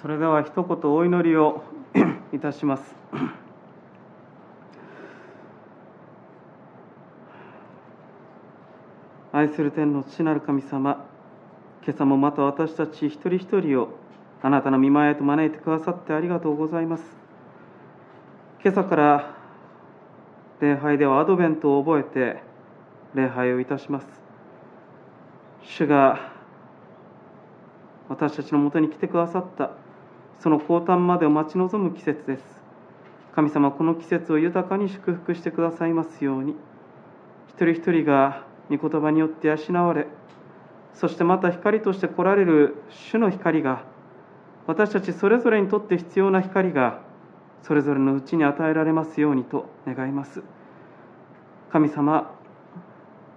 それでは一言お祈りを いたします。愛する天の父なる神様今朝もまた私たち一人一人をあなたの御前へと招いてくださってありがとうございます。今朝から礼拝ではアドベントを覚えて礼拝をいたします。主が私たちのもとに来てくださったその降誕までを待ち望む季節です。神様この季節を豊かに祝福してくださいますように。一人一人が御言葉によって養われそしてまた光として来られる主の光が私たちそれぞれにとって必要な光がそれぞれのうちに与えられますようにと願います。神様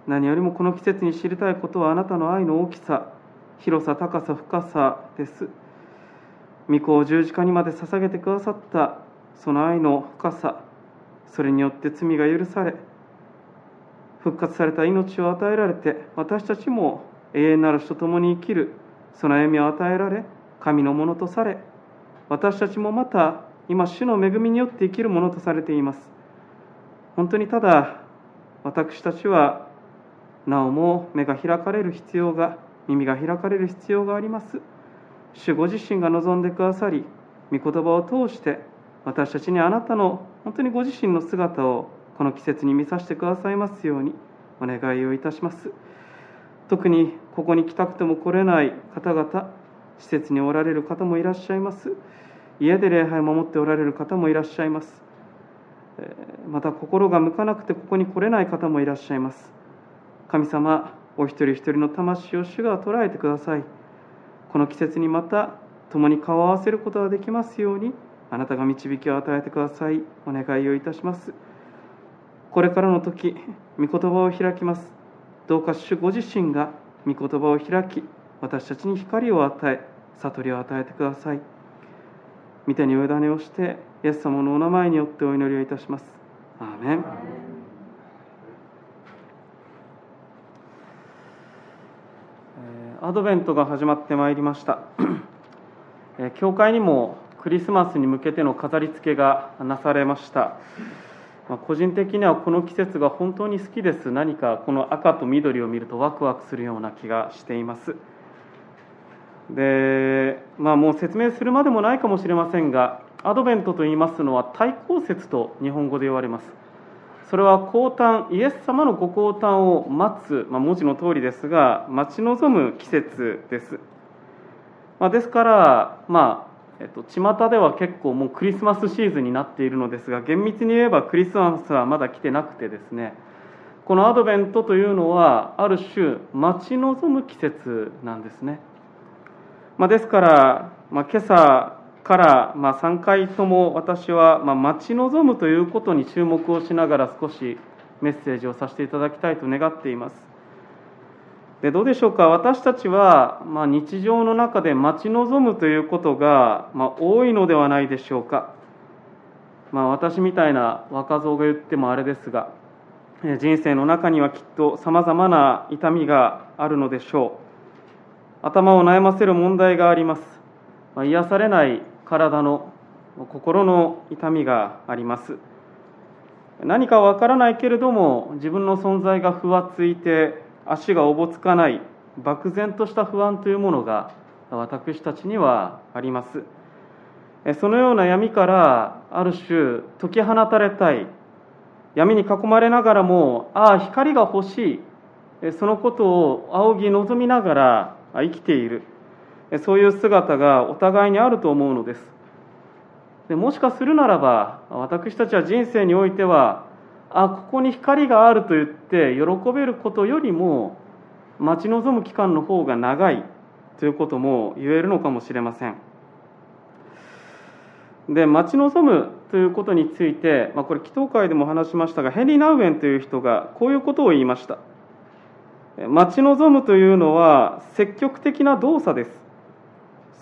何よりもこの季節に知りたいことはあなたの愛の大きさ広さ高さ深さです。御子を十字架にまで捧げてくださったその愛の深さそれによって罪が許され復活された命を与えられて私たちも永遠なる主と共に生きるその歩みを与えられ神のものとされ私たちもまた今主の恵みによって生きるものとされています。本当にただ私たちはなおも目が開かれる必要が耳が開かれる必要があります。主ご自身が望んでくださり御言葉を通して私たちにあなたの本当にご自身の姿をこの季節に見させてくださいますようにお願いをいたします。特にここに来たくても来れない方々施設におられる方もいらっしゃいます。家で礼拝を守っておられる方もいらっしゃいます。また心が向かなくてここに来れない方もいらっしゃいます。神様お一人一人の魂を主が捉えてください。この季節にまた共に顔を合わせることができますようにあなたが導きを与えてください。お願いをいたします。これからの時御言葉を開きます。どうか主ご自身が御言葉を開き私たちに光を与え悟りを与えてください。御手にお委ねをしてイエス様のお名前によってお祈りをいたします。アーメン。アドベントが始まってまいりました。教会にもクリスマスに向けての飾り付けがなされました。ま個人的にはこの季節が本当に好きです。何かこの赤と緑を見るとワクワクするような気がしています。でまあもう説明するまでもないかもしれませんがアドベントと言いますのは対抗節と日本語で言われます。それは降誕イエス様のご降誕を待つ、まあ、文字の通りですが待ち望む季節です、まあ、ですからまあえっと巷では結構もうクリスマスシーズンになっているのですが厳密に言えばクリスマスはまだ来てなくてですね。このアドベントというのはある種待ち望む季節なんですね、まあ、ですから、まあ、今朝からまあ3回とも私はまあ待ち望むということに注目をしながら少しメッセージをさせていただきたいと願っています。でどうでしょうか？私たちは、まあ、日常の中で待ち望むということが、まあ、多いのではないでしょうか、まあ、私みたいな若造が言ってもあれですが人生の中にはきっとさまざまな痛みがあるのでしょう。頭を悩ませる問題があります、まあ、癒されない体の心の痛みがあります。何かわからないけれども自分の存在がふわついて足がおぼつかない漠然とした不安というものが私たちにはあります。そのような闇からある種解き放たれたい闇に囲まれながらもああ光が欲しいそのことを仰ぎ望みながら生きている。そういう姿がお互いにあると思うのです。でもしかするならば私たちは人生においてはあここに光があると言って喜べることよりも待ち望む期間の方が長いということも言えるのかもしれません。で待ち望むということについて、まあ、これ祈祷会でも話しましたがヘンリー・ナウエンという人がこういうことを言いました。待ち望むというのは積極的な動作です。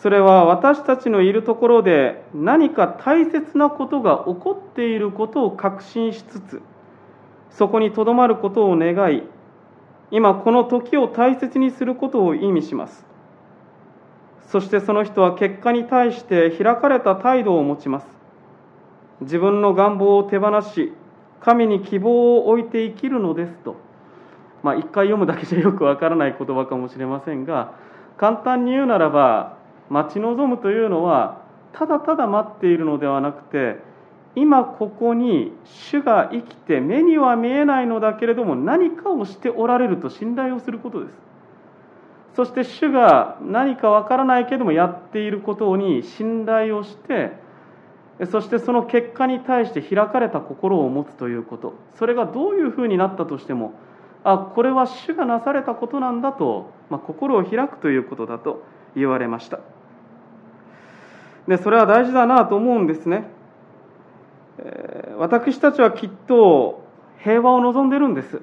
それは私たちのいるところで何か大切なことが起こっていることを確信しつつそこにとどまることを願い今この時を大切にすることを意味します。そしてその人は結果に対して開かれた態度を持ちます。自分の願望を手放し神に希望を置いて生きるのですと、まあ、一回読むだけじゃよくわからない言葉かもしれませんが簡単に言うならば待ち望むというのはただただ待っているのではなくて今ここに主が生きて目には見えないのだけれども何かをしておられると信頼をすることです。そして主が何かわからないけれどもやっていることに信頼をしてそしてその結果に対して開かれた心を持つということ。それがどういうふうになったとしてもあこれは主がなされたことなんだと、まあ、心を開くということだと言われました。でそれは大事だなと思うんですね、えー、私たちはきっと平和を望んでるんです。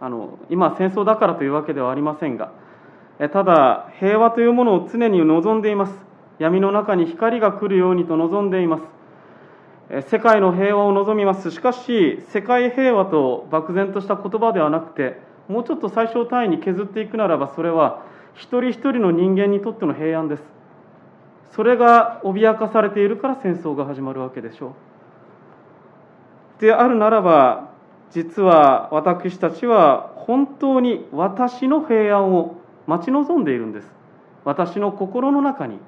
あの今戦争だからというわけではありませんが。ただ平和というものを常に望んでいます。闇の中に光が来るようにと望んでいます。世界の平和を望みます。しかし世界平和と漠然とした言葉ではなくてもうちょっと最小単位に削っていくならばそれは一人一人の人間にとっての平安です。それが脅かされているから戦争が始まるわけでしょう。であるならば実は私たちは本当に私の平安を待ち望んでいるんです。私の心の中に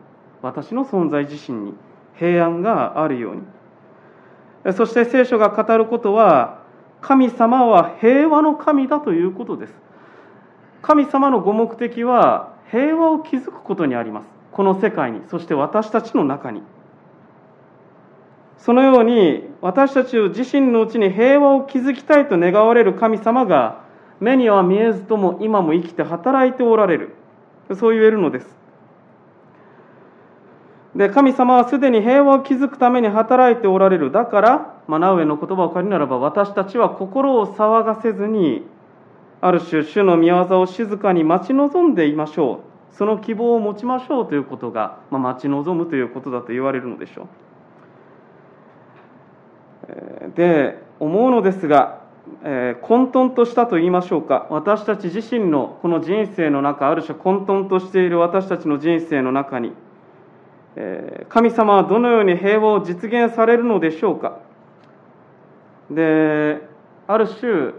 私の存在自身に平安があるように。そして聖書が語ることは神様は平和の神だということです。神様のご目的は平和を築くことにあります。この世界にそして私たちの中に。そのように私たちを自身のうちに平和を築きたいと願われる神様が目には見えずとも今も生きて働いておられる。そう言えるのです。で神様はすでに平和を築くために働いておられる。だから、まあ、ナウエの言葉を借りならば私たちは心を騒がせずにある種主の御業を静かに待ち望んでいましょう。その希望を持ちましょうということが、まあ、待ち望むということだと言われるのでしょう。で思うのですがえー、混沌としたと言いましょうか。私たち自身のこの人生の中ある種混沌としている私たちの人生の中に、えー、神様はどのように平和を実現されるのでしょうか。である種、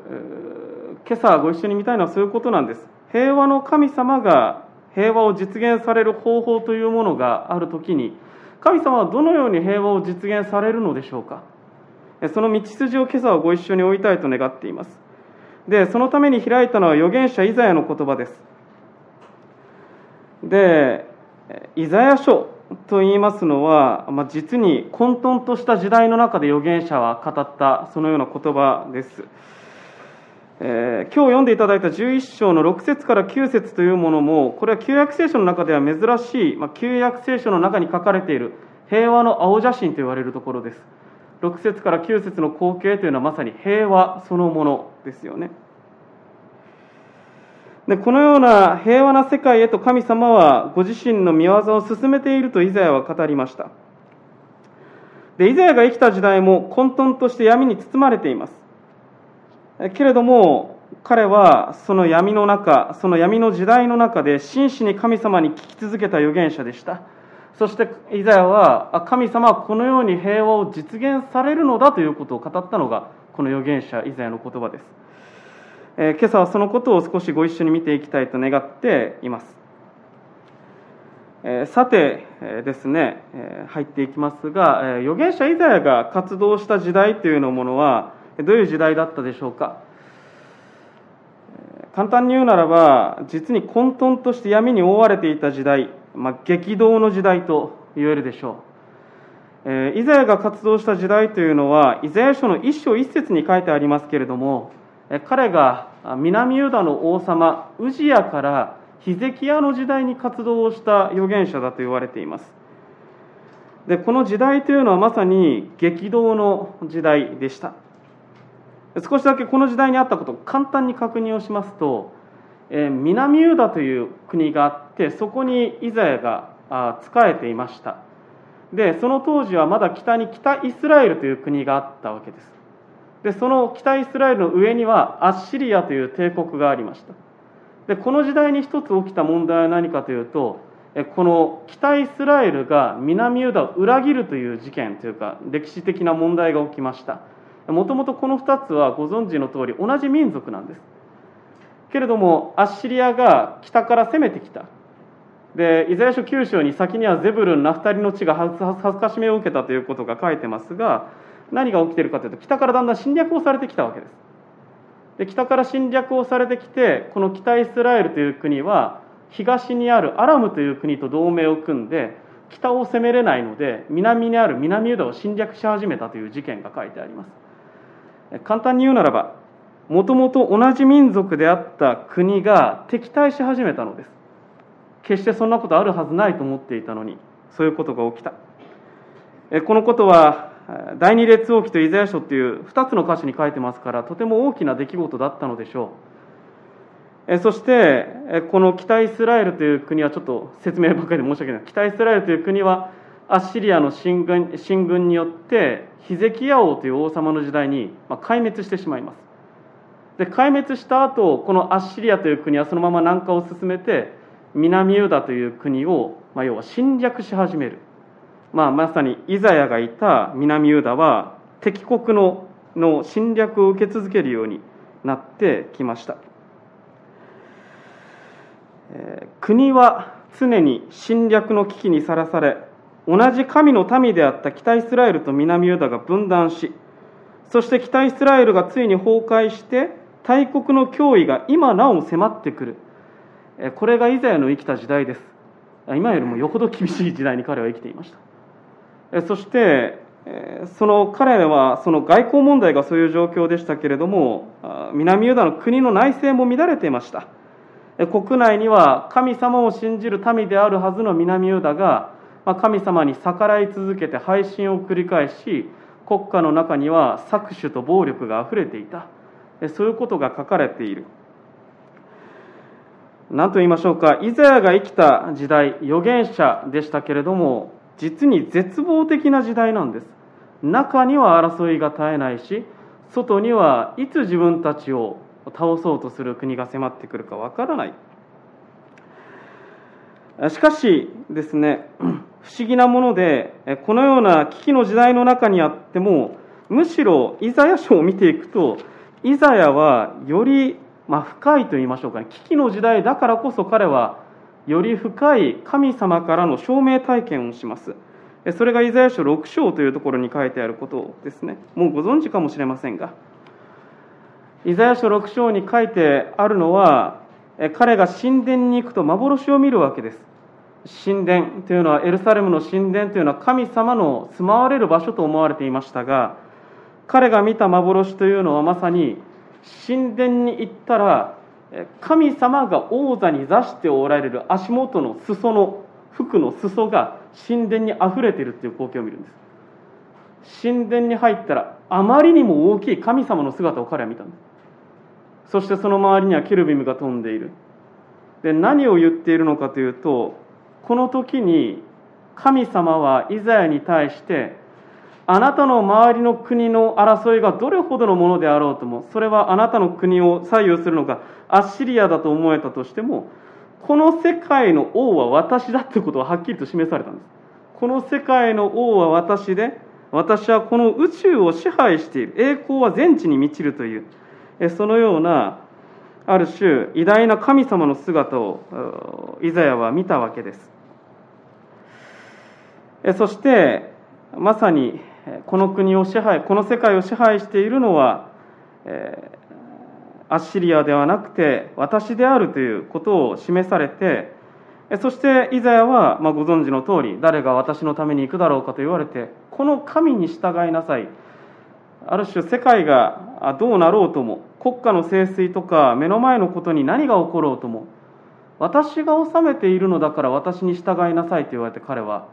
今朝ご一緒に見たいのはそういうことなんです。平和の神様が平和を実現される方法というものがある時に神様はどのように平和を実現されるのでしょうか？その道筋を今朝はご一緒に追いたいと願っています。で、そのために開いたのは預言者イザヤの言葉です。で、イザヤ書と言いますのは、まあ、実に混沌とした時代の中で預言者は語ったそのような言葉です。えー、今日読んでいただいた11章の6節から9節というものも、これは旧約聖書の中では珍しい、まあ、旧約聖書の中に書かれている平和の青写真と言われるところです。6節から9節の光景というのはまさに平和そのものですよね。でこのような平和な世界へと神様はご自身の見業を進めているとイザヤは語りました。でイザヤが生きた時代も混沌として闇に包まれています。けれども彼はその闇の中、その闇の時代の中で真摯に神様に聞き続けた預言者でした。そしてイザヤは神様はこのように平和を実現されるのだということを語ったのがこの預言者イザヤの言葉です、えー、今朝はそのことを少しご一緒に見ていきたいと願っています、えー、さて、えー、ですね、え入っていきますが、え預言者イザヤが活動した時代というのものはどういう時代だったでしょうか？簡単に言うならば実に混沌として闇に覆われていた時代まあ、激動の時代と言えるでしょう、えー、イザヤが活動した時代というのはイザヤ書の一章一節に書いてありますけれども、え、彼が南ユダの王様ウジヤからヒゼキヤの時代に活動をした預言者だと言われています。でこの時代というのはまさに激動の時代でした。少しだけこの時代にあったことを簡単に確認をしますとえ南ユダという国があってそこにイザヤが仕えていました。でその当時はまだ北に北イスラエルという国があったわけです。でその北イスラエルの上にはアッシリアという帝国がありました。でこの時代に一つ起きた問題は何かというとこの北イスラエルが南ユダを裏切るという事件というか歴史的な問題が起きました。もともとこの2つはご存知の通り同じ民族なんです。けれどもアッシリアが北から攻めてきた。でイザヤ書9章に先にはゼブルンナフタリの地が恥ずかしめを受けたということが書いてますが何が起きてるかというと北からだんだん侵略をされてきたわけです。で北から侵略をされてきてこの北イスラエルという国は東にあるアラムという国と同盟を組んで北を攻めれないので南にある南ユダを侵略し始めたという事件が書いてあります。簡単に言うならばもともと同じ民族であった国が敵対し始めたのです。決してそんなことあるはずないと思っていたのにそういうことが起きた。このことは第二列王記とイザヤ書っていう2つの歌詞に書いてますからとても大きな出来事だったのでしょう。そしてこの北イスラエルという国はちょっと説明ばかりで申し訳ない。北イスラエルという国はアッシリアの進軍進軍によってヒゼキヤ王という王様の時代に壊滅してしまいます。で壊滅した後このアッシリアという国はそのまま南下を進めて南ユダという国を、まあ、要は侵略し始める、まあ、まさにイザヤがいた南ユダは敵国のの侵略を受け続けるようになってきました、えー、国は常に侵略の危機にさらされ同じ神の民であった北イスラエルと南ユダが分断しそして北イスラエルがついに崩壊して大国の脅威が今なお迫ってくる。これがイザヤの生きた時代です。今よりもよほど厳しい時代に彼は生きていました。そしてその彼はその外交問題がそういう状況でしたけれども南ユダの国の内政も乱れていました。国内には神様を信じる民であるはずの南ユダがまあ神様に逆らい続けて配信を繰り返し国家の中には搾取と暴力があふれていたそういうことが書かれている何と言いましょうか、イザヤが生きた時代、預言者でしたけれども、実に絶望的な時代なんです。中には争いが絶えないし、外にはいつ自分たちを倒そうとする国が迫ってくるかわからない。しかしですね、不思議なもので、このような危機の時代の中にあっても、むしろイザヤ書を見ていくと、イザヤはよりまあ、深いと言いましょうかね危機の時代だからこそ彼はより深い神様からの証明体験をします。それがイザヤ書6章というところに書いてあることですね。もうご存知かもしれませんが。イザヤ書6章に書いてあるのは彼が神殿に行くと幻を見るわけです。神殿というのはエルサレムの神殿というのは神様の住まわれる場所と思われていましたが彼が見た幻というのはまさに神殿に行ったら神様が王座に座しておられる足元の裾の服の裾が神殿にあふれているという光景を見るんです。神殿に入ったらあまりにも大きい神様の姿を彼は見たんです。そしてその周りにはケルビムが飛んでいる。で何を言っているのかというとこの時に神様はイザヤに対してあなたの周りの国の争いがどれほどのものであろうともそれはあなたの国を左右するのがアッシリアだと思えたとしてもこの世界の王は私だということははっきりと示されたんです。この世界の王は私で私はこの宇宙を支配している。栄光は全地に満ちるという。そのようなある種偉大な神様の姿をイザヤは見たわけです。そしてまさにこの国を支配この世界を支配しているのは、え、アッシリアではなくて私であるということを示されてそしてイザヤは、まあ、ご存知の通り誰が私のために行くだろうかと言われてこの神に従いなさい。ある種世界がどうなろうとも国家の盛衰とか目の前のことに何が起ころうとも私が治めているのだから私に従いなさいと言われて彼は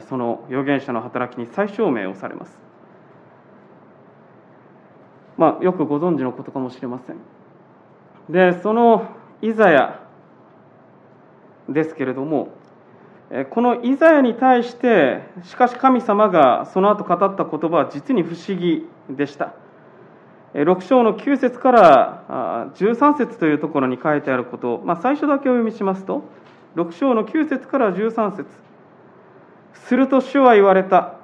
その預言者の働きに再証明をされます。まあ、よくご存知のことかもしれません。で、そのイザヤですけれども、このイザヤに対して、しかし神様がその後語った言葉は実に不思議でした。6章の9節から13節というところに書いてあることを、まあ、最初だけお読みしますと、6章の9節から13節すると主は言われた。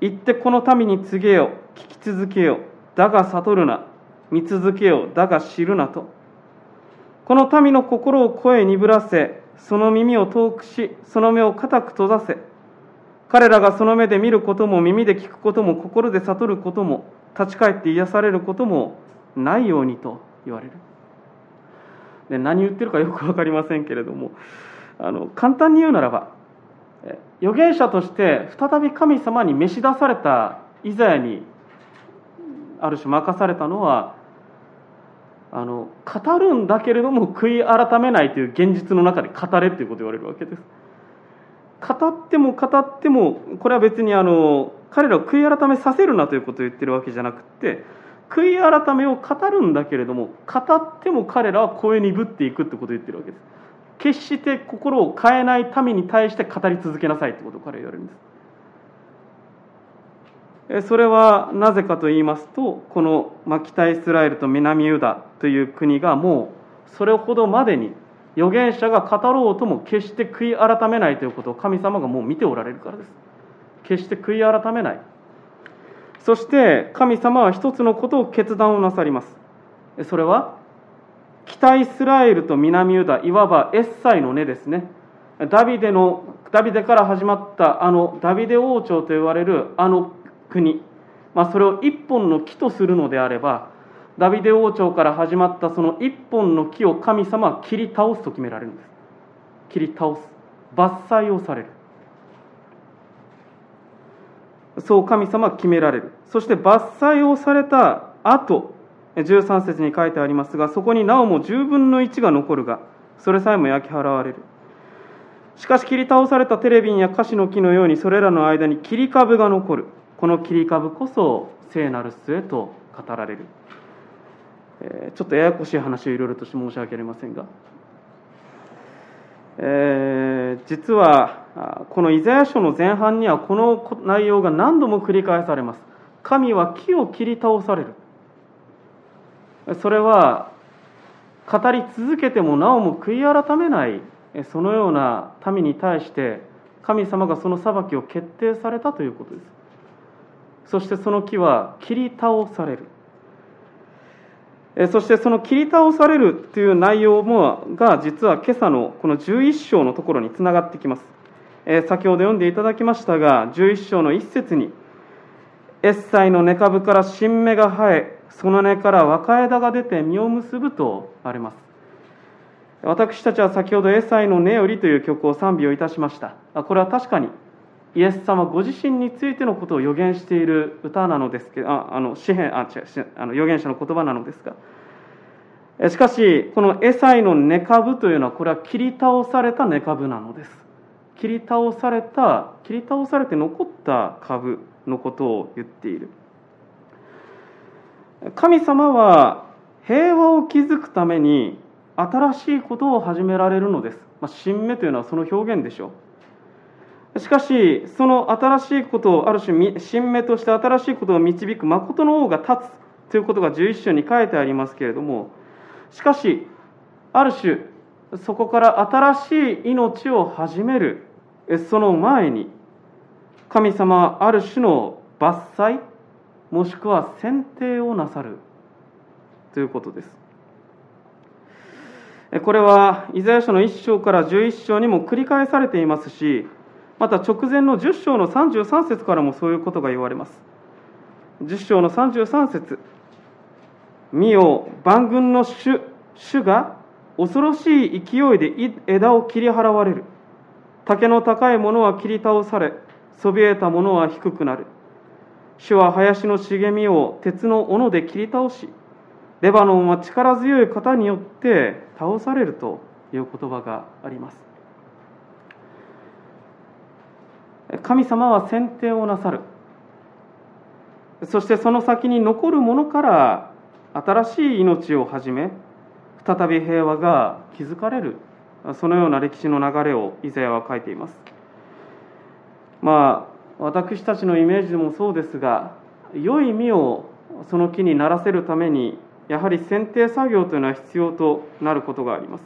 行ってこの民に告げよ、聞き続けよ、だが悟るな、見続けよ、だが知るなと。この民の心を声鈍らせ、その耳を遠くし、その目を固く閉ざせ。彼らがその目で見ることも耳で聞くことも心で悟ることも立ち返って癒されることもないようにと言われる。で何言ってるかよく分かりませんけれどもあの簡単に言うならば預言者として再び神様に召し出されたイザヤにある種任されたのはあの語るんだけれども悔い改めないという現実の中で語れということを言われるわけです。語っても語ってもこれは別にあの彼らを悔い改めさせるなということを言ってるわけじゃなくて悔い改めを語るんだけれども語っても彼らは声鈍っていくってことを言ってるわけです。決して心を変えない民に対して語り続けなさいということを彼は言われるんです。それはなぜかと言いますとこの北イスラエルと南ユダという国がもうそれほどまでに預言者が語ろうとも決して悔い改めないということを神様がもう見ておられるからです。決して悔い改めない。そして神様は一つのことを決断をなさります。それは北イスラエルと南ユダいわばエッサイの根ですね。ダビデのダビデから始まったあのダビデ王朝と言われるあの国、まあ、それを一本の木とするのであればダビデ王朝から始まったその一本の木を神様は切り倒すと決められるんです。切り倒す。伐採をされる。そう神様は決められる。そして伐採をされた後13節に書いてありますがそこになおも10分の1が残るがそれさえも焼き払われる。しかし切り倒されたテレビンやカシの木のようにそれらの間に切り株が残る。この切り株こそ聖なる末と語られる、えー、ちょっとややこしい話をいろいろとして申し訳ありませんが、えー、実はこのイザヤ書の前半にはこの内容が何度も繰り返されます。神は木を切り倒される。それは語り続けてもなおも悔い改めないそのような民に対して神様がその裁きを決定されたということです。そしてその木は切り倒される。そしてその切り倒されるという内容もが実は今朝のこの11章のところにつながってきます。先ほど読んでいただきましたが11章の一節にエッサイの根株から新芽が生えその根から若枝が出て実を結ぶとあります。私たちは先ほどエサイの根よりという曲を賛美をいたしました。これは確かにイエス様ご自身についてのことを予言している歌なのですけどああの詩篇あ違うあの預言者の言葉なのですが。しかしこのエサイの根株というのはこれは切り倒された根株なのです。切り倒された切り倒されて残った株のことを言っている。神様は平和を築くために新しいことを始められるのです。まあ、新芽というのはその表現でしょう。しかし、その新しいことを、ある種、新芽として新しいことを導く誠の王が立つということが11章に書いてありますけれども、しかし、ある種、そこから新しい命を始める、その前に、神様はある種の伐採、もしくは選定をなさるということです。これはイザヤ書の1章から11章にも繰り返されていますし、また直前の10章の33節からもそういうことが言われます。10章の33節見よ、万軍の主主が恐ろしい勢いで枝を切り払われる。竹の高いものは切り倒され、そびえたものは低くなる。主は林の茂みを鉄の斧で切り倒し、レバノンは力強い方によって倒されるという言葉があります。神様は選定をなさる。そしてその先に残るものから新しい命を始め、再び平和が築かれる、そのような歴史の流れをイザヤは書いています。まあ私たちのイメージでもそうですが良い実をその木にならせるためにやはり剪定作業というのは必要となることがあります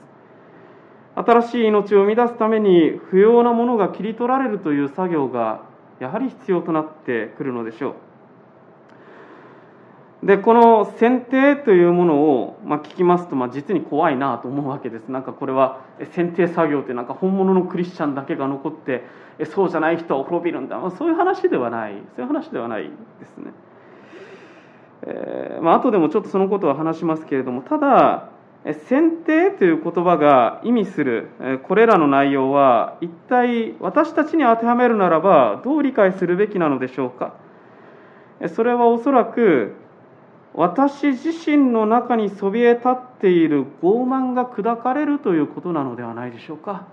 新しい命を生み出すために不要なものが切り取られるという作業がやはり必要となってくるのでしょう。でこの選定というものを、まあ、聞きますと、まあ、実に怖いなと思うわけです。なんかこれは選定作業ってなんか本物のクリスチャンだけが残ってそうじゃない人は滅びるんだ、まあ、そういう話ではない。そういう話ではないですね。えーまあ後でもちょっとそのことは話しますけれどもただ選定という言葉が意味するこれらの内容は一体私たちに当てはめるならばどう理解するべきなのでしょうか。それはおそらく私自身の中にそびえ立っている傲慢が砕かれるということなのではないでしょうか。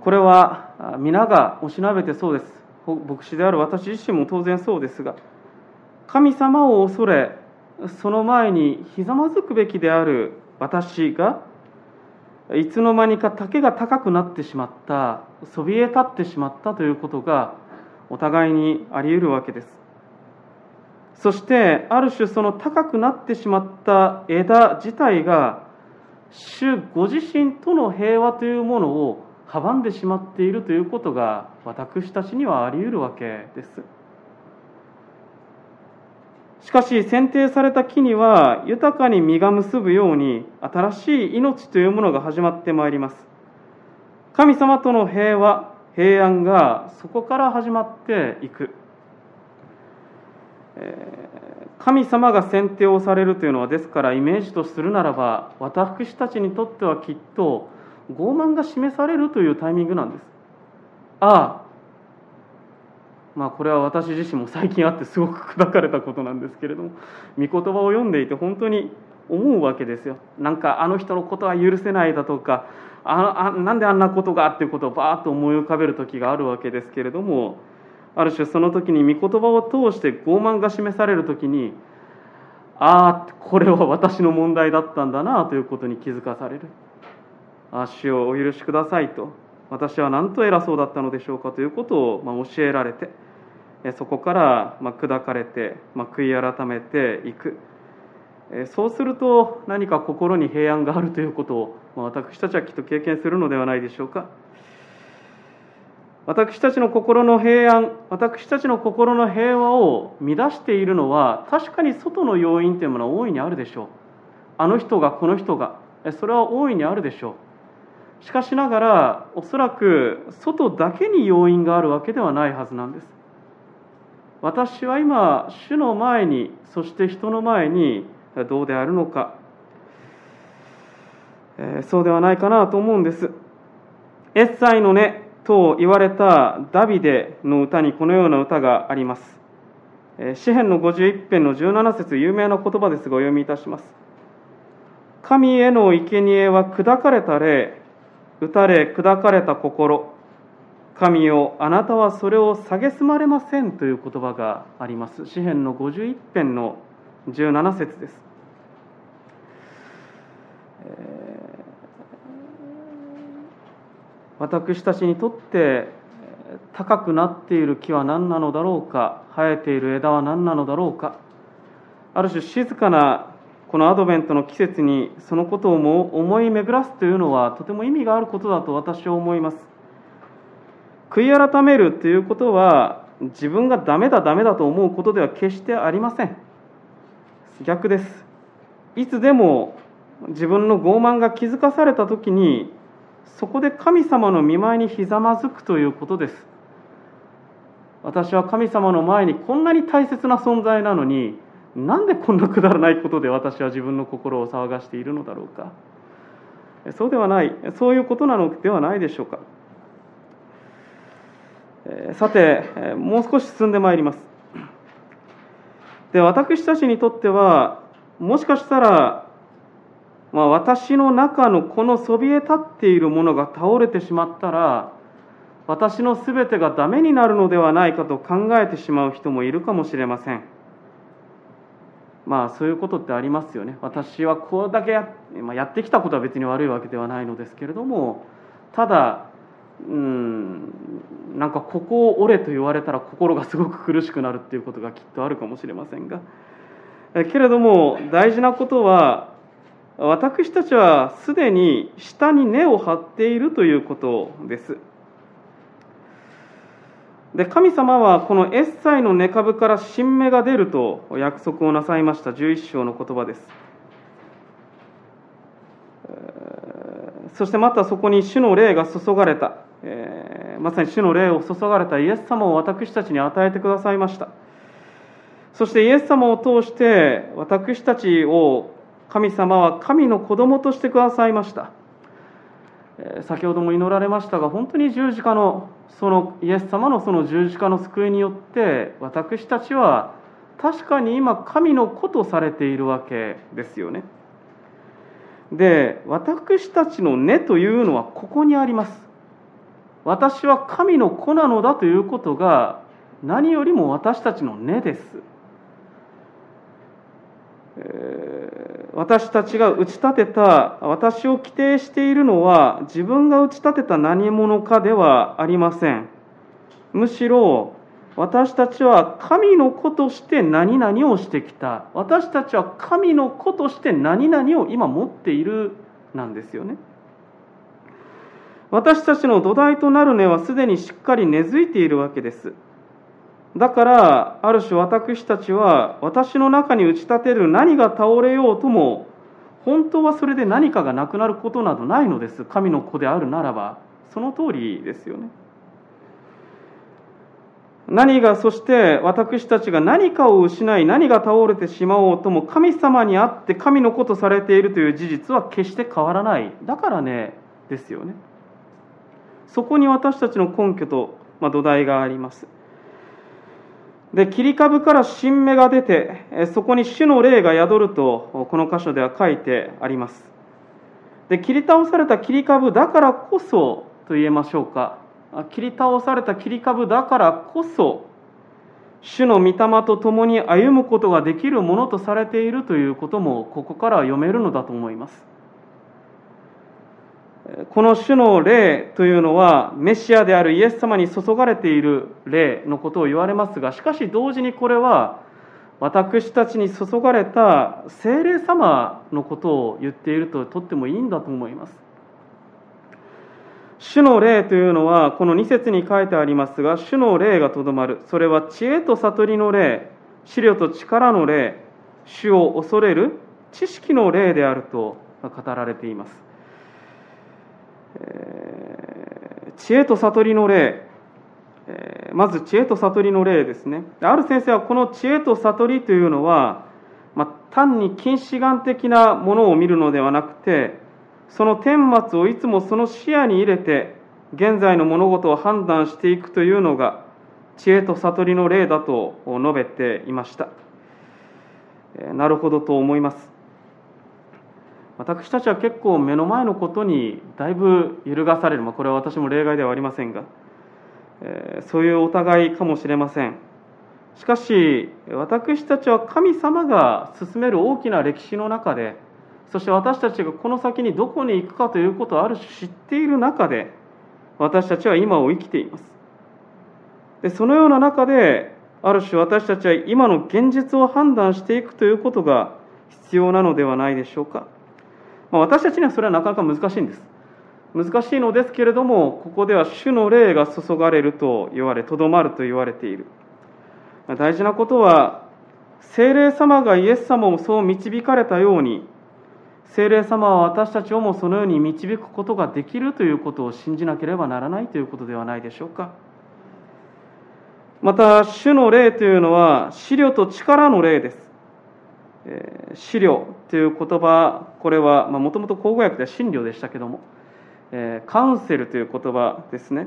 これは皆がおしなべてそうです。牧師である私自身も当然そうですが神様を恐れその前にひざまずくべきである私がいつの間にか丈が高くなってしまったそびえ立ってしまったということがお互いにあり得るわけですそしてある種その高くなってしまった枝自体が主ご自身との平和というものを阻んでしまっているということが私たちにはあり得るわけです。しかし選定された木には豊かに実が結ぶように新しい命というものが始まってまいります。神様との平和、平安がそこから始まっていく。神様が選定をされるというのはですからイメージとするならば私たちにとってはきっと傲慢が示されるというタイミングなんです。ああ。まあこれは私自身も最近あってすごく砕かれたことなんですけれども御言葉を読んでいて本当に思うわけですよ。なんかあの人のことは許せないだとかああなんであんなことがっていうことをバーッと思い浮かべる時があるわけですけれどもある種その時に御言葉を通して傲慢が示される時にああこれは私の問題だったんだなということに気づかされる。主をお許しくださいと私は何と偉そうだったのでしょうかということをま教えられてそこからま砕かれてま悔い改めていくそうすると何か心に平安があるということを私たちはきっと経験するのではないでしょうか。私たちの心の平安私たちの心の平和を乱しているのは確かに外の要因というものは大いにあるでしょう。あの人がこの人がそれは大いにあるでしょう。しかしながらおそらく外だけに要因があるわけではないはずなんです。私は今主の前にそして人の前にどうであるのか、えー、そうではないかなと思うんです。エッサイの根と言われたダビデの歌にこのような歌があります。詩篇の51編の17節有名な言葉ですがお読みいたします。神への生贄は砕かれた霊打たれ砕かれた心。神よあなたはそれを蔑まれませんという言葉があります。詩篇の51編の17節です、私たちにとって高くなっている木は何なのだろうか生えている枝は何なのだろうか。ある種静かなこのアドベントの季節にそのことをも思い巡らすというのはとても意味があることだと私は思います。悔い改めるということは自分がダメだダメだと思うことでは決してありません。逆です。いつでも自分の傲慢が気づかされた時にそこで神様の見舞いにひざまずくということです。私は神様の前にこんなに大切な存在なのになんでこんなくだらないことで私は自分の心を騒がしているのだろうか。そうではない。そういうことなのではないでしょうか。さてもう少し進んでまいります。で私たちにとってはもしかしたら、まあ、私の中のこのそびえ立っているものが倒れてしまったら私の全てがダメになるのではないかと考えてしまう人もいるかもしれません。まあそういうことってありますよね。私はこれだけや,、まあ、やってきたことは別に悪いわけではないのですけれどもただうんなんかここを折れと言われたら心がすごく苦しくなるっていうことがきっとあるかもしれませんが。けれども大事なことは私たちはすでに下に根を張っているということです。で神様はこのエッサイの根株から新芽が出ると約束をなさいました。11章の言葉です。そしてまたそこに主の霊が注がれた、えー、まさに主の霊を注がれたイエス様を私たちに与えてくださいました。そしてイエス様を通して私たちを神様は神の子供としてくださいました。先ほども祈られましたが本当に十字架のそのイエス様のその十字架の救いによって私たちは確かに今神の子とされているわけですよね。で私たちの根というのはここにあります。私は神の子なのだということが何よりも私たちの根です、えー、私たちが打ち立てた私を規定しているのは自分が打ち立てた何者かではありません。むしろ私たちは神の子として何々をしてきた。私たちは神の子として何々を今持っているなんですよね。私たちの土台となる根はすでにしっかり根付いているわけです。だからある種私たちは私の中に打ち立てる何が倒れようとも本当はそれで何かがなくなることなどないのです。神の子であるならば。その通りですよね。何がそして私たちが何かを失い何が倒れてしまおうとも神様にあって神の子とされているという事実は決して変わらない。だからね。ですよね。そこに私たちの根拠と、まあ、土台があります。で切り株から新芽が出てそこに主の霊が宿るとこの箇所では書いてあります。で切り倒された切り株だからこそと言えましょうか。切り倒された切り株だからこそ主の御霊と共に歩むことができるものとされているということもここから読めるのだと思います。この主の霊というのはメシアであるイエス様に注がれている霊のことを言われますがしかし同時にこれは私たちに注がれた精霊様のことを言っているととってもいいんだと思います。主の霊というのはこの2節に書いてありますが主の霊がとどまる。それは知恵と悟りの霊資料と力の霊主を恐れる知識の霊であると語られています、え、知恵と悟りの霊、え、まず知恵と悟りの霊ですね。ある先生はこの知恵と悟りというのは、まあ、単に近視眼的なものを見るのではなくてその顛末をいつもその視野に入れて現在の物事を判断していくというのが知恵と悟りの例だと述べていました。なるほどと思います。私たちは結構目の前のことにだいぶ揺るがされる、まあ、これは私も例外ではありませんが、えそういうお互いかもしれません。しかし私たちは神様が進める大きな歴史の中でそして私たちがこの先にどこに行くかということをある種知っている中で私たちは今を生きています。でそのような中である種私たちは今の現実を判断していくということが必要なのではないでしょうか、まあ、私たちにはそれはなかなか難しいんです。難しいのですけれどもここでは主の霊が注がれると言われとどまると言われている。大事なことは精霊様がイエス様をそう導かれたように聖霊様は私たちをもそのように導くことができるということを信じなければならないということではないでしょうか。また主の霊というのは資料と力の霊です、資料という言葉これはもともと口語訳では診療でしたけども、えー、カウンセルという言葉ですね。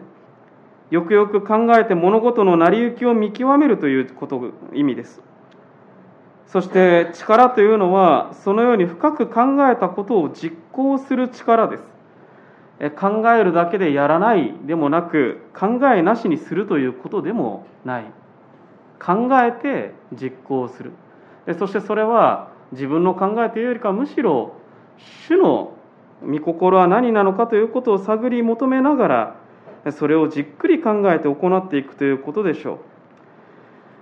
よくよく考えて物事の成り行きを見極めるということ意味です。そして力というのはそのように深く考えたことを実行する力です。考えるだけでやらないでもなく考えなしにするということでもない。考えて実行する。そしてそれは自分の考えというよりかむしろ主の御心は何なのかということを探り求めながらそれをじっくり考えて行っていくということでしょ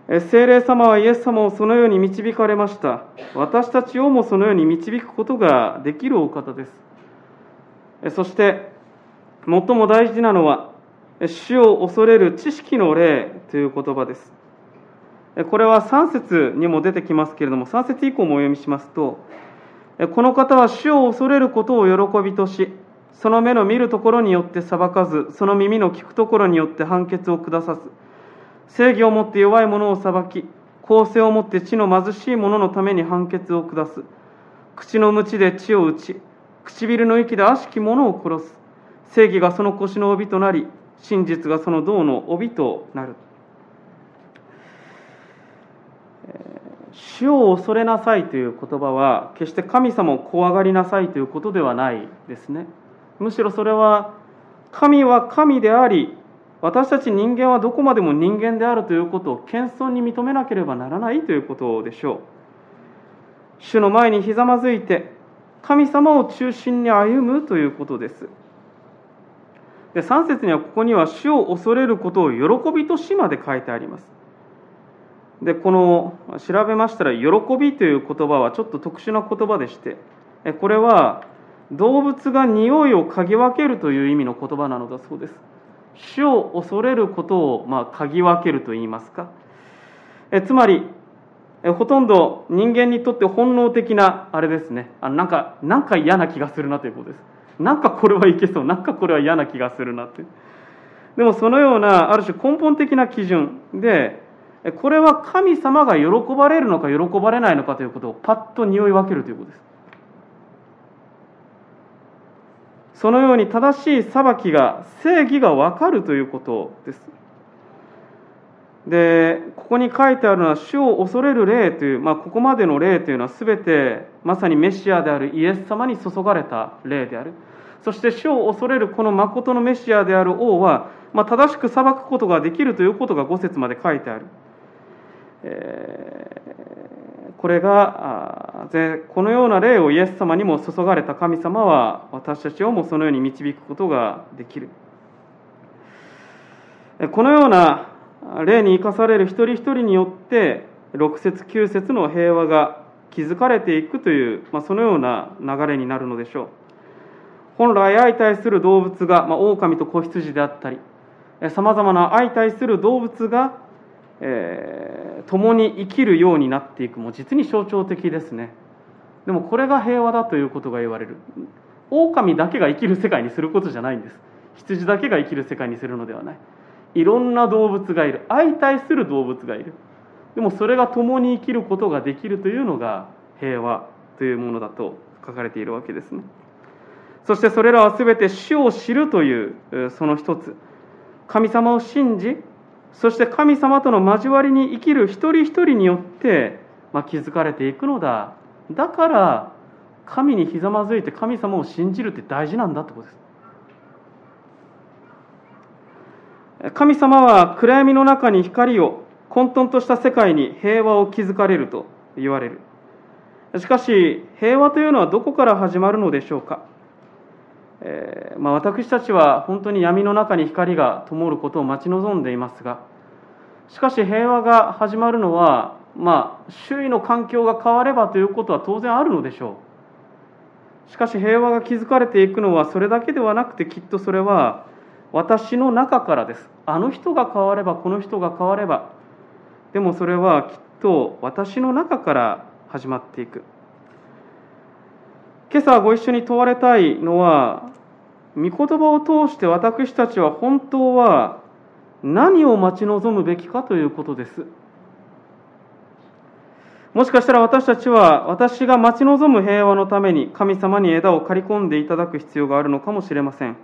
う。聖霊様はイエス様をそのように導かれました。私たちをもそのように導くことができるお方です。そして最も大事なのは主を恐れる知識の霊という言葉です。これは3節にも出てきますけれども3節以降もお読みしますとこの方は主を恐れることを喜びとしその目の見るところによって裁かずその耳の聞くところによって判決を下さず正義をもって弱い者を裁き公正をもって地の貧しい者のために判決を下す。口の鞭で地を打ち唇の息で悪しき者を殺す。正義がその腰の帯となり真実がその銅の帯となる。主を恐れなさいという言葉は決して神様を怖がりなさいということではないですね。むしろそれは神は神であり私たち人間はどこまでも人間であるということを謙遜に認めなければならないということでしょう。主の前にひざまずいて神様を中心に歩むということです。で3節にはここには主を恐れることを喜びとしまで書いてあります。でこの調べましたら「喜び」という言葉はちょっと特殊な言葉でしてこれは動物が匂いを嗅ぎ分けるという意味の言葉なのだそうです。主を恐れることを、まあ、嗅ぎ分けるといいますか。えつまりえほとんど人間にとって本能的なあれですね。あなんかなんか嫌な気がするなということです。なんかこれはいけそう。なんかこれは嫌な気がするなって。でもそのようなある種根本的な基準でこれは神様が喜ばれるのか喜ばれないのかということをパッと匂い分けるということです。そのように正しい裁きが正義が分かるということです。でここに書いてあるのは主を恐れる霊という、まあ、ここまでの霊というのは全てまさにメシアであるイエス様に注がれた霊である。そして主を恐れるこの誠のメシアである王は、まあ、正しく裁くことができるということが5節まで書いてある、これがこのような霊をイエス様にも注がれた神様は私たちをもそのように導くことができる。このような霊に生かされる一人一人によって6節9節の平和が築かれていくという、まあ、そのような流れになるのでしょう。本来相対する動物が、まあ、狼と子羊であったりさまざまな相対する動物が、えー、共に生きるようになっていくも実に象徴的ですね。でもこれが平和だということが言われる。狼だけが生きる世界にすることじゃないんです。羊だけが生きる世界にするのではない。いろんな動物がいる。相対する動物がいる。でもそれが共に生きることができるというのが平和というものだと書かれているわけですね。そしてそれらは全て死を知るというその一つ。神様を信じそして神様との交わりに生きる一人一人によって、まあ、築かれていくのだ。だから神にひざまずいて神様を信じるって大事なんだってことです。神様は暗闇の中に光を混沌とした世界に平和を築かれると言われる。しかし平和というのはどこから始まるのでしょうか、えー、まあ、私たちは本当に闇の中に光が灯ることを待ち望んでいますがしかし平和が始まるのは、まあ、周囲の環境が変わればということは当然あるのでしょう。しかし平和が築かれていくのはそれだけではなくてきっとそれは私の中からです。あの人が変わればこの人が変われば。でもそれはきっと私の中から始まっていく。今朝ご一緒に問われたいのは御言葉を通して私たちは本当は何を待ち望むべきかということです。もしかしたら私たちは私が待ち望む平和のために神様に枝を刈り込んでいただく必要があるのかもしれません。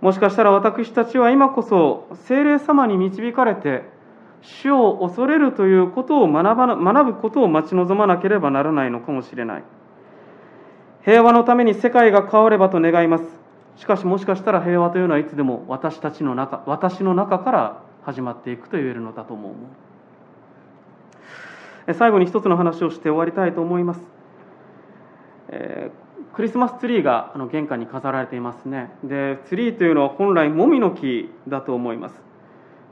もしかしたら私たちは今こそ精霊様に導かれて主を恐れるということを学ば学ぶことを待ち望まなければならないのかもしれない。平和のために世界が変わればと願います。しかしもしかしたら平和というのはいつでも私たちの中私の中から始まっていくと言えるのだと思う。最後に一つの話をして終わりたいと思います、えークリスマスツリーがあの玄関に飾られていますね。でツリーというのは本来もみの木だと思います。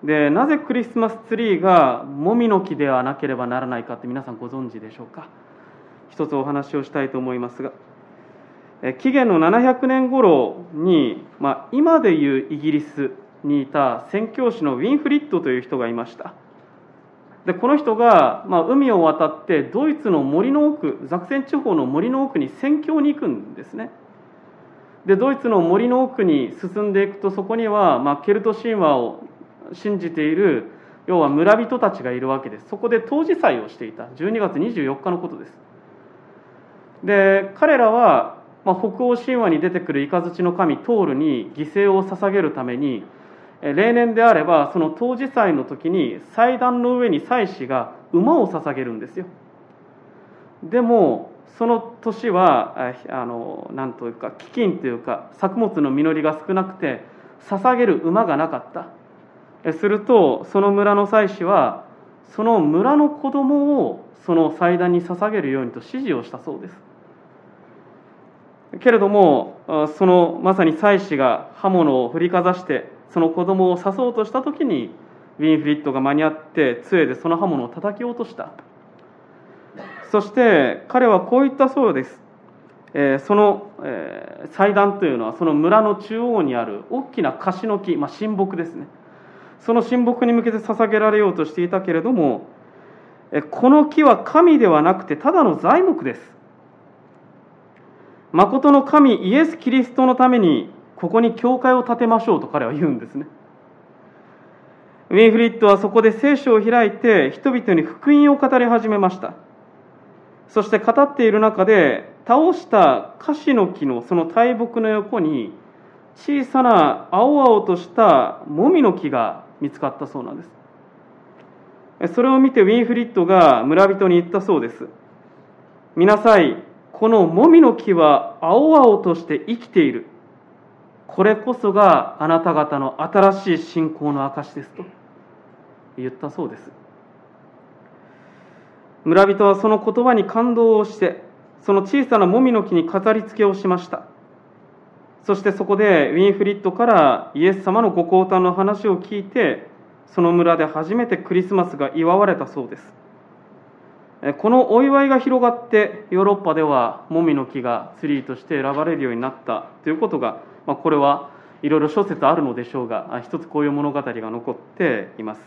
でなぜクリスマスツリーがもみの木ではなければならないかって皆さんご存知でしょうか？一つお話をしたいと思いますが。紀元の700年頃に、まあ、今でいうイギリスにいた宣教師のウィンフリットという人がいました。でこの人が、まあ、海を渡ってドイツの森の奥ザクセン地方の森の奥に宣教に行くんですね。でドイツの森の奥に進んでいくとそこには、まあ、ケルト神話を信じている要は村人たちがいるわけです。そこで冬至祭をしていた。12月24日のことです。で彼らは、まあ、北欧神話に出てくる雷の神トールに犠牲を捧げるために例年であればその冬至祭の時に祭壇の上に祭司が馬を捧げるんですよ。でもその年はあのなんというか飢饉というか作物の実りが少なくて捧げる馬がなかった。するとその村の祭司はその村の子供をその祭壇に捧げるようにと指示をしたそうです。けれどもそのまさに祭司が刃物を振りかざしてその子供を刺そうとした時にウィンフリットが間に合って杖でその刃物を叩き落とした。そして彼はこう言ったそうです、えー、その、えー、祭壇というのはその村の中央にある大きな樫の木、まあ、神木ですね。その神木に向けて捧げられようとしていたけれどもこの木は神ではなくてただの材木です。誠の神イエス・キリストのためにここに教会を建てましょうと彼は言うんですね。ウィンフリットはそこで聖書を開いて人々に福音を語り始めました。そして語っている中で倒したカシの木のその大木の横に小さな青々としたもみの木が見つかったそうなんです。それを見てウィンフリットが村人に言ったそうです。見なさい。このもみの木は青々として生きている。これこそがあなた方の新しい信仰の証ですと言ったそうです。村人はその言葉に感動をしてその小さなもみの木に飾り付けをしました。そしてそこでウィンフリッドからイエス様のご降誕の話を聞いてその村で初めてクリスマスが祝われたそうです。このお祝いが広がってヨーロッパではもみの木がツリーとして選ばれるようになったということが、まあ、これはいろいろ諸説あるのでしょうが一つこういう物語が残っています。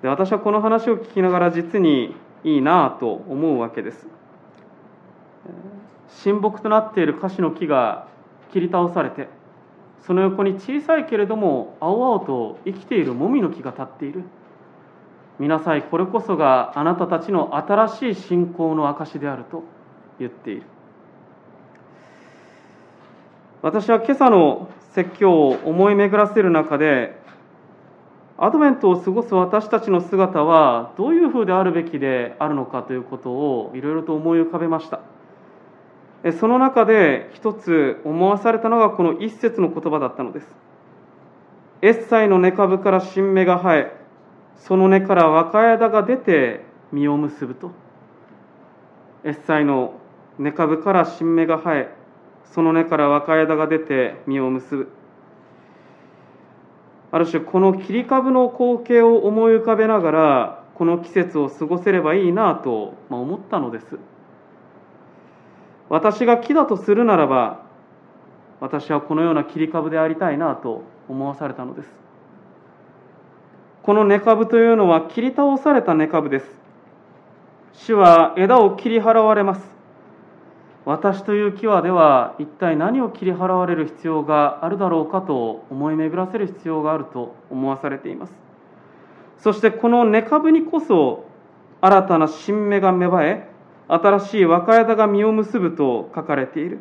で私はこの話を聞きながら実にいいなと思うわけです。神木となっている樫の木が切り倒されてその横に小さいけれども青々と生きているもみの木が立っている。見なさいこれこそがあなたたちの新しい信仰の証であると言っている私は今朝の説教を思い巡らせる中でアドベントを過ごす私たちの姿はどういうふうであるべきであるのかということをいろいろと思い浮かべましたその中で一つ思わされたのがこの一節の言葉だったのです。エッサイの根株から新芽が生え、その根から若枝が出て実を結ぶと。エッサイの根株から新芽が生え、その根から若枝が出て実を結ぶ。ある種この切り株の光景を思い浮かべながらこの季節を過ごせればいいなと思ったのです。私が木だとするならば私はこのような切り株でありたいなと思わされたのですこの根株というのは切り倒された根株です。主は枝を切り払われます。私という木はでは一体何を切り払われる必要があるだろうかと思い巡らせる必要があると思わされています。そしてこの根株にこそ新たな新芽が芽生え新しい若枝が実を結ぶと書かれている。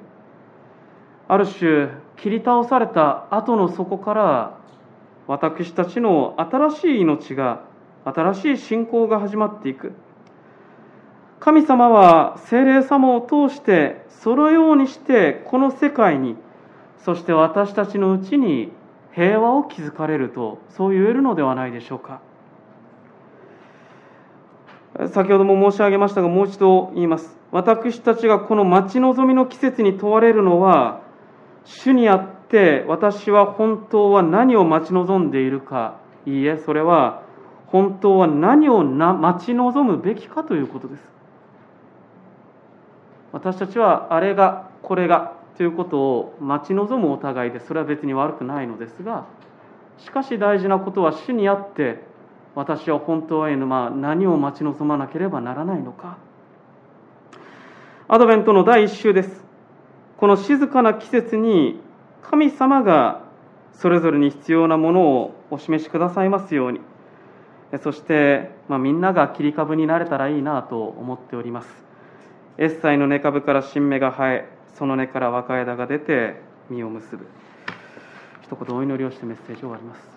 ある種切り倒された後の底から私たちの新しい命が新しい信仰が始まっていく神様は精霊様を通してそのようにしてこの世界にそして私たちのうちに平和を築かれるとそう言えるのではないでしょうか。先ほども申し上げましたが、もう一度言います。私たちがこの待ち望みの季節に問われるのは、主にあって私は本当は何を待ち望んでいるか。いいえそれは本当は何をな待ち望むべきかということです。私たちはあれがこれがということを待ち望むお互いでそれは別に悪くないのですがしかし大事なことは主にあって私は本当はま何を待ち望まなければならないのか。アドベントの第一週です。この静かな季節に神様がそれぞれに必要なものをお示しくださいますように。そして、まあ、みんなが切り株になれたらいいなと思っております。エッサイの根株から新芽が生えその根から若枝が出て実を結ぶ。一言お祈りをしてメッセージを終わります。